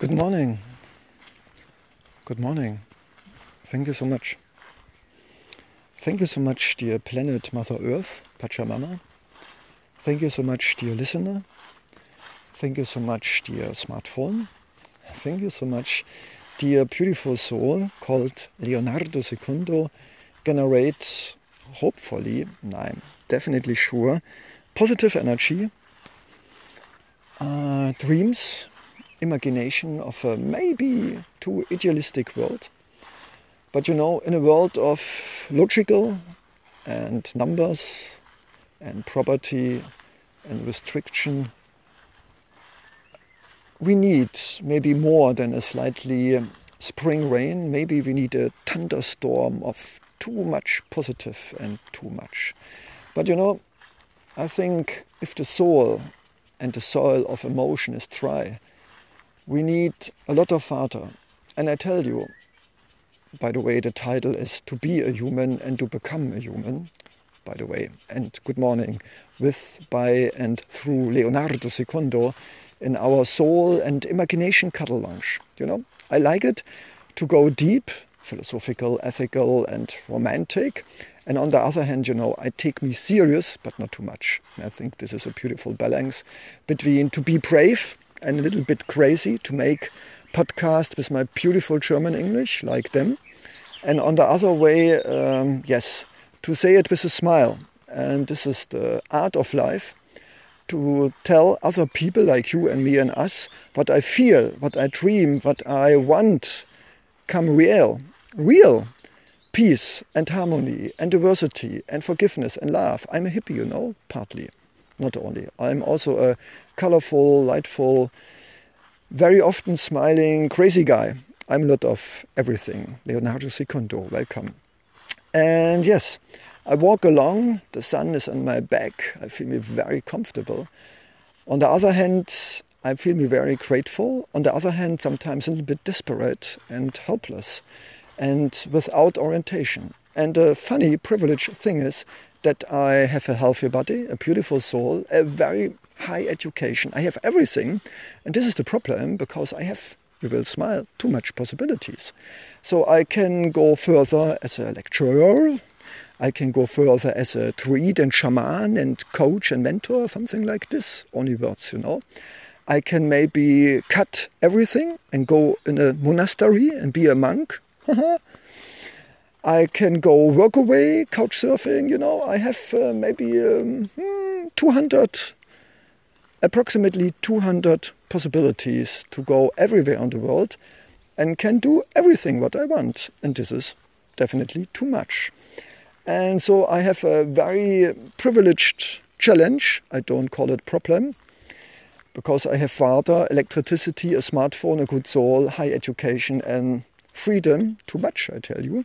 Good morning. Good morning. Thank you so much. Thank you so much, dear planet Mother Earth, Pachamama. Thank you so much, dear listener. Thank you so much, dear smartphone. Thank you so much, dear beautiful soul called Leonardo Secundo. Generate, hopefully, I'm definitely sure, positive energy, uh, dreams, imagination of a maybe too idealistic world. But you know, in a world of logical and numbers and property and restriction, we need maybe more than a slightly um, spring rain. Maybe we need a thunderstorm of too much positive and too much. But you know, I think if the soul and the soil of emotion is dry, we need a lot of water. And I tell you, by the way, the title is To Be a Human and to Become a Human, by the way. And good morning, with, by, and through Leonardo Secundo in our soul and imagination cuddle lounge. You know, I like it to go deep, philosophical, ethical, and romantic. And on the other hand, you know, I take me serious, but not too much. And I think this is a beautiful balance between to be brave and a little bit crazy to make podcast with my beautiful German English like them. And on the other way, um, yes, to say it with a smile. And this is the art of life to tell other people like you and me and us what I feel, what I dream, what I want come real. Real peace and harmony and diversity and forgiveness and love. I'm a hippie, you know, partly. Not only. I'm also a colorful, lightful, very often smiling, crazy guy. I'm a lot of everything. Leonardo Secundo, welcome. And yes, I walk along, the sun is on my back, I feel me very comfortable. On the other hand, I feel me very grateful. On the other hand, sometimes a little bit desperate and helpless and without orientation. And the funny, privileged thing is that I have a healthy body, a beautiful soul, a very high education. I have everything. And this is the problem because I have, you will smile, too much possibilities. So I can go further as a lecturer. I can go further as a druid and shaman and coach and mentor, something like this. Only words, you know. I can maybe cut everything and go in a monastery and be a monk. I can go work away, couch surfing, you know. I have uh, maybe um, hmm, 200 approximately 200 possibilities to go everywhere in the world and can do everything what I want. And this is definitely too much. And so I have a very privileged challenge. I don't call it problem because I have water, electricity, a smartphone, a good soul, high education and freedom. Too much, I tell you.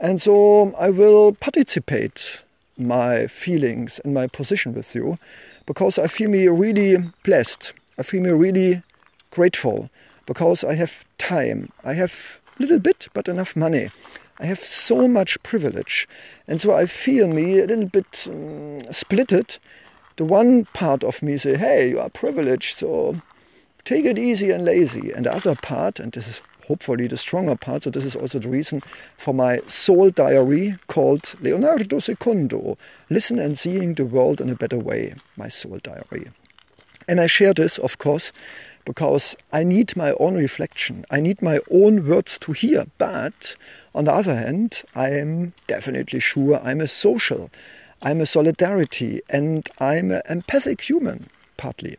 And so I will participate my feelings and my position with you because I feel me really blessed. I feel me really grateful because I have time. I have little bit, but enough money. I have so much privilege. And so I feel me a little bit um, splitted. The one part of me say, hey, you are privileged, so take it easy and lazy. And the other part, and this is hopefully the stronger part. So this is also the reason for my soul diary called Leonardo Secundo, Listen and Seeing the World in a Better Way, my soul diary. And I share this, of course, because I need my own reflection. I need my own words to hear. But on the other hand, I am definitely sure I'm a social, I'm a solidarity, and I'm an empathic human, partly.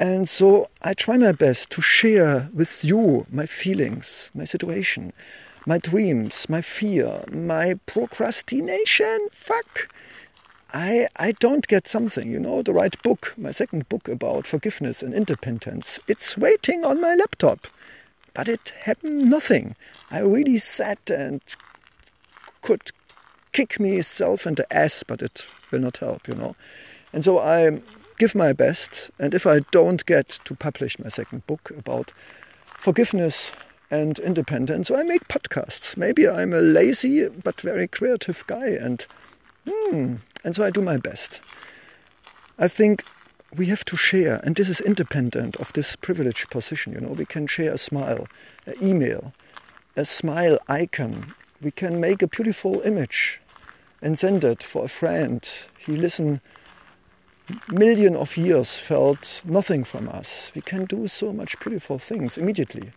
And so I try my best to share with you my feelings, my situation, my dreams, my fear, my procrastination. Fuck. I, I don't get something, you know, the right book, my second book about forgiveness and independence. It's waiting on my laptop. But it happened nothing. I really sat and could kick myself in the ass, but it will not help, you know. And so I give my best. And if I don't get to publish my second book about forgiveness and independence, I make podcasts. Maybe I'm a lazy but very creative guy, and hmm, and so I do my best. I think we have to share, and this is independent of this privileged position. You know, we can share a smile, an email, a smile icon. We can make a beautiful image and send it for a friend. He listen million of years felt nothing from us. We can do so much beautiful things immediately.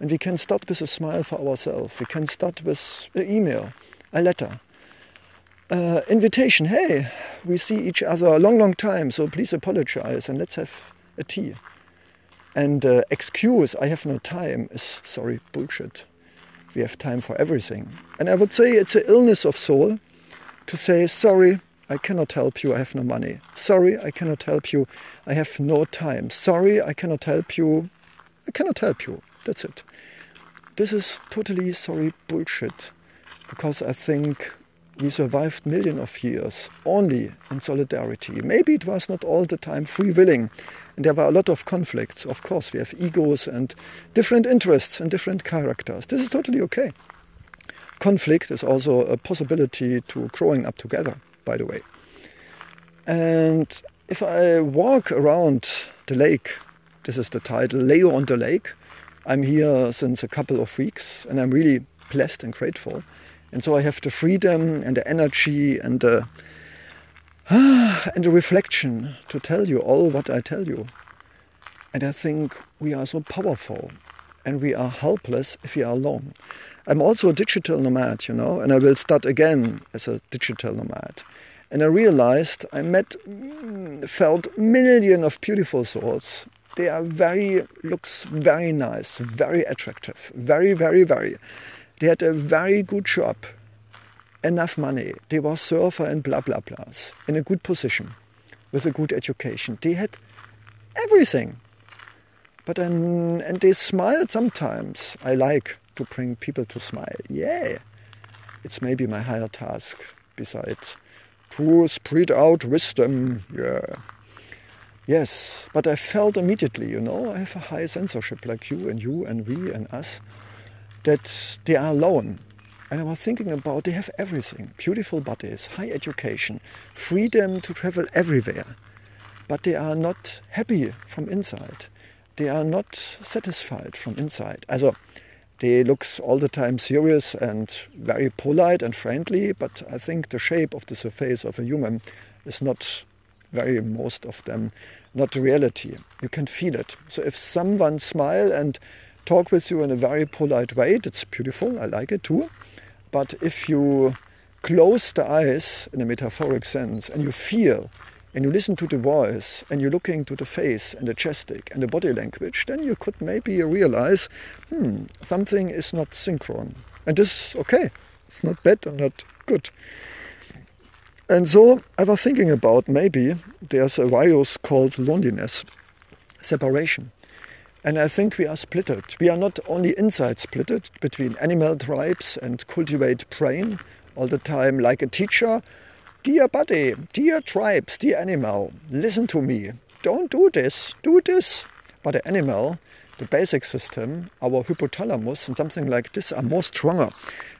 And we can start with a smile for ourselves. We can start with an email, a letter, uh, invitation. Hey, we see each other a long, long time, so please apologize and let's have a tea. And uh, excuse, I have no time, is sorry, bullshit. We have time for everything. And I would say it's an illness of soul to say, sorry, I cannot help you, I have no money. Sorry, I cannot help you, I have no time. Sorry, I cannot help you, I cannot help you. That's it. This is totally sorry bullshit because I think we survived millions of years only in solidarity. Maybe it was not all the time free willing, and there were a lot of conflicts. Of course, we have egos and different interests and different characters. This is totally okay. Conflict is also a possibility to growing up together, by the way. And if I walk around the lake, this is the title, Leo on the Lake, I'm here since a couple of weeks and I'm really blessed and grateful. And so I have the freedom and the energy and the, and the reflection to tell you all what I tell you. And I think we are so powerful and we are helpless if we are alone. I'm also a digital nomad, you know, and I will start again as a digital nomad. And I realized I met, mm, felt million of beautiful souls they are very, looks very nice, very attractive, very, very, very. They had a very good job, enough money. They were surfer and blah, blah, blahs, in a good position, with a good education. They had everything. But then, and they smiled sometimes. I like to bring people to smile. Yeah, it's maybe my higher task besides to spread out wisdom. Yeah. Yes, but I felt immediately, you know, I have a high censorship like you and you and we and us, that they are alone. And I was thinking about they have everything beautiful bodies, high education, freedom to travel everywhere. But they are not happy from inside. They are not satisfied from inside. Also, they look all the time serious and very polite and friendly, but I think the shape of the surface of a human is not very most of them not the reality. You can feel it. So if someone smile and talk with you in a very polite way, that's beautiful. I like it too. But if you close the eyes in a metaphoric sense and you feel and you listen to the voice and you're looking to the face and the gestic and the body language, then you could maybe realize, hmm, something is not synchron. And this is okay. It's not bad and not good. And so I was thinking about maybe there's a virus called loneliness, separation. And I think we are splitted. We are not only inside splitted between animal tribes and cultivate brain all the time like a teacher. Dear buddy, dear tribes, dear animal, listen to me. Don't do this, do this. But the animal, the basic system, our hypothalamus and something like this are more stronger.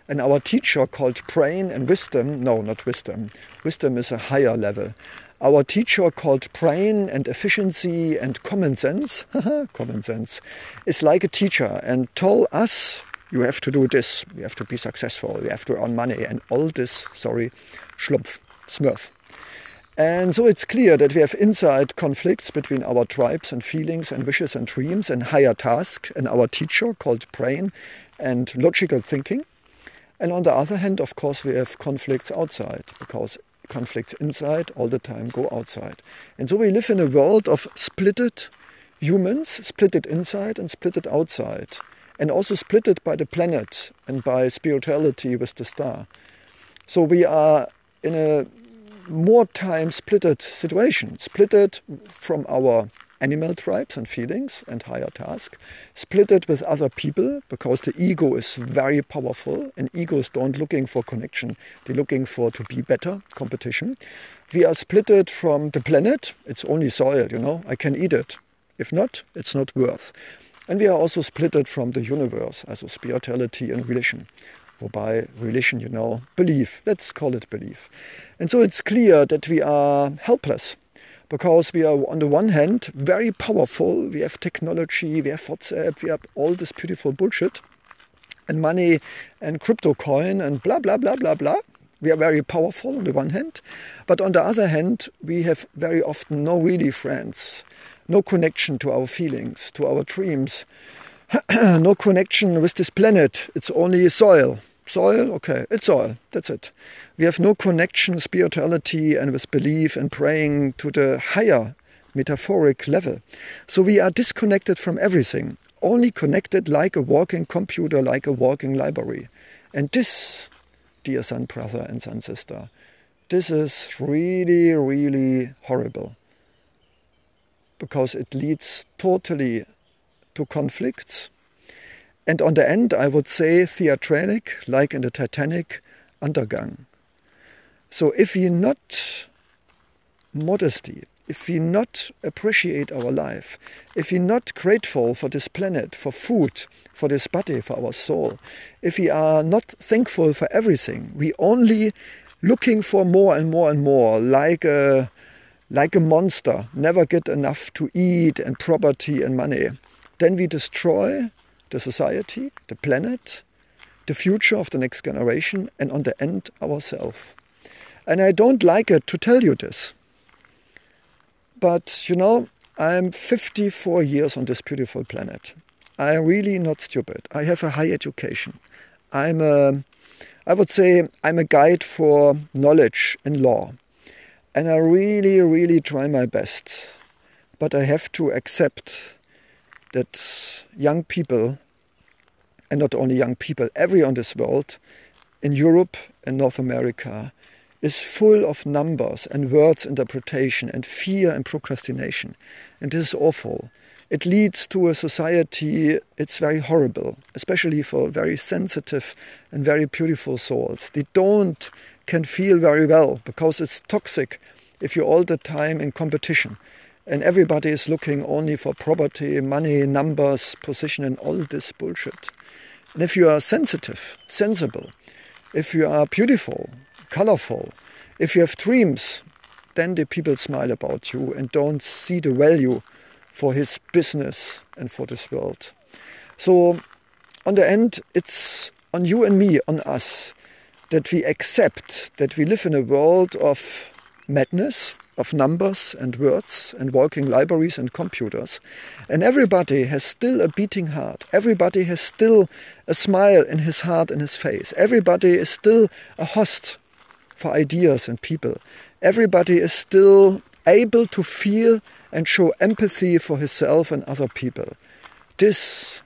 And our teacher called brain and wisdom, no, not wisdom, wisdom is a higher level. Our teacher called brain and efficiency and common sense, common sense, is like a teacher and told us, you have to do this, you have to be successful, you have to earn money, and all this, sorry, schlumpf, smurf. And so it's clear that we have inside conflicts between our tribes and feelings and wishes and dreams and higher task and our teacher called brain and logical thinking. And on the other hand, of course, we have conflicts outside because conflicts inside all the time go outside. And so we live in a world of splitted humans, splitted inside and splitted outside, and also splitted by the planet and by spirituality with the star. So we are in a more time splitted situation, splitted from our animal tribes and feelings and higher task, splitted with other people because the ego is very powerful and egos don't looking for connection, they're looking for to be better, competition. We are splitted from the planet, it's only soil, you know, I can eat it. If not, it's not worth. And we are also splitted from the universe, as a spirituality and religion. Whereby religion, you know, belief, let's call it belief. And so it's clear that we are helpless because we are, on the one hand, very powerful. We have technology, we have WhatsApp, we have all this beautiful bullshit and money and crypto coin and blah, blah, blah, blah, blah. We are very powerful on the one hand, but on the other hand, we have very often no really friends, no connection to our feelings, to our dreams, no connection with this planet. It's only soil. Soil, okay, it's soil. That's it. We have no connection, spirituality, and with belief and praying to the higher metaphoric level. So we are disconnected from everything, only connected like a walking computer, like a walking library. And this dear son, brother, and son, sister. This is really, really horrible because it leads totally to conflicts. And on the end, I would say theatralic, like in the Titanic, undergang. So if we not modesty, if we not appreciate our life, if we not grateful for this planet, for food, for this body, for our soul, if we are not thankful for everything, we only looking for more and more and more, like a like a monster, never get enough to eat and property and money, then we destroy the society, the planet, the future of the next generation, and on the end ourselves. And I don't like it to tell you this. But you know, I'm 54 years on this beautiful planet. I'm really not stupid. I have a high education. I'm a, I would say, I'm a guide for knowledge and law. And I really, really try my best. But I have to accept that young people, and not only young people, everyone in this world, in Europe and North America, is full of numbers and words interpretation and fear and procrastination. And this is awful. It leads to a society, it's very horrible, especially for very sensitive and very beautiful souls. They don't can feel very well because it's toxic if you're all the time in competition and everybody is looking only for property, money, numbers, position, and all this bullshit. And if you are sensitive, sensible, if you are beautiful, colorful. If you have dreams, then the people smile about you and don't see the value for his business and for this world. So, on the end, it's on you and me, on us, that we accept that we live in a world of madness, of numbers and words and walking libraries and computers. And everybody has still a beating heart. Everybody has still a smile in his heart and his face. Everybody is still a host for ideas and people. Everybody is still able to feel and show empathy for himself and other people. This,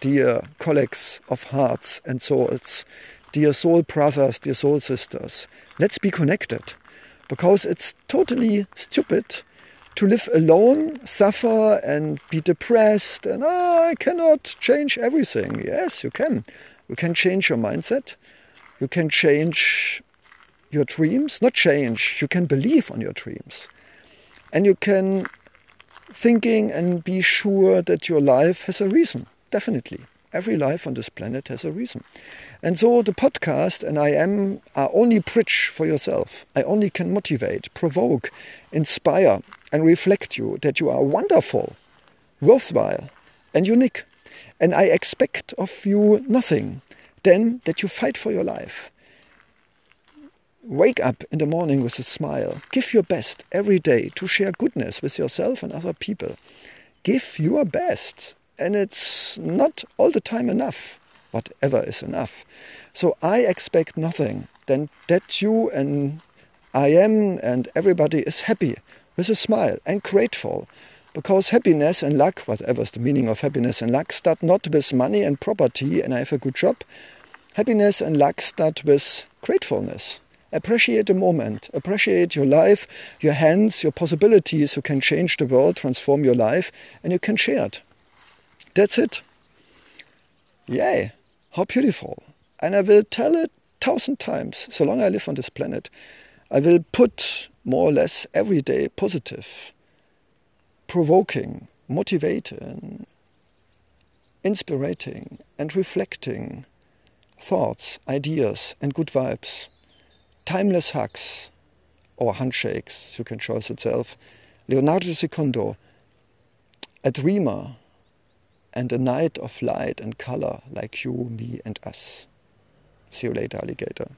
dear colleagues of hearts and souls, dear soul brothers, dear soul sisters, let's be connected because it's totally stupid to live alone, suffer, and be depressed, and oh, I cannot change everything. Yes, you can. You can change your mindset. You can change your dreams, not change, you can believe on your dreams. And you can thinking and be sure that your life has a reason, definitely. Every life on this planet has a reason. And so the podcast and I am are only bridge for yourself. I only can motivate, provoke, inspire, and reflect you that you are wonderful, worthwhile, and unique. And I expect of you nothing then that you fight for your life Wake up in the morning with a smile. Give your best every day to share goodness with yourself and other people. Give your best. And it's not all the time enough, whatever is enough. So I expect nothing than that you and I am and everybody is happy with a smile and grateful. Because happiness and luck, whatever is the meaning of happiness and luck, start not with money and property and I have a good job. Happiness and luck start with gratefulness. Appreciate the moment. Appreciate your life, your hands, your possibilities. You can change the world, transform your life, and you can share it. That's it. Yay! How beautiful. And I will tell it thousand times, so long I live on this planet. I will put more or less every day positive, provoking, motivating, inspiring, and reflecting thoughts, ideas, and good vibes timeless hugs or handshakes, you can choose itself, Leonardo II, a dreamer and a knight of light and color like you, me, and us. See you later, alligator.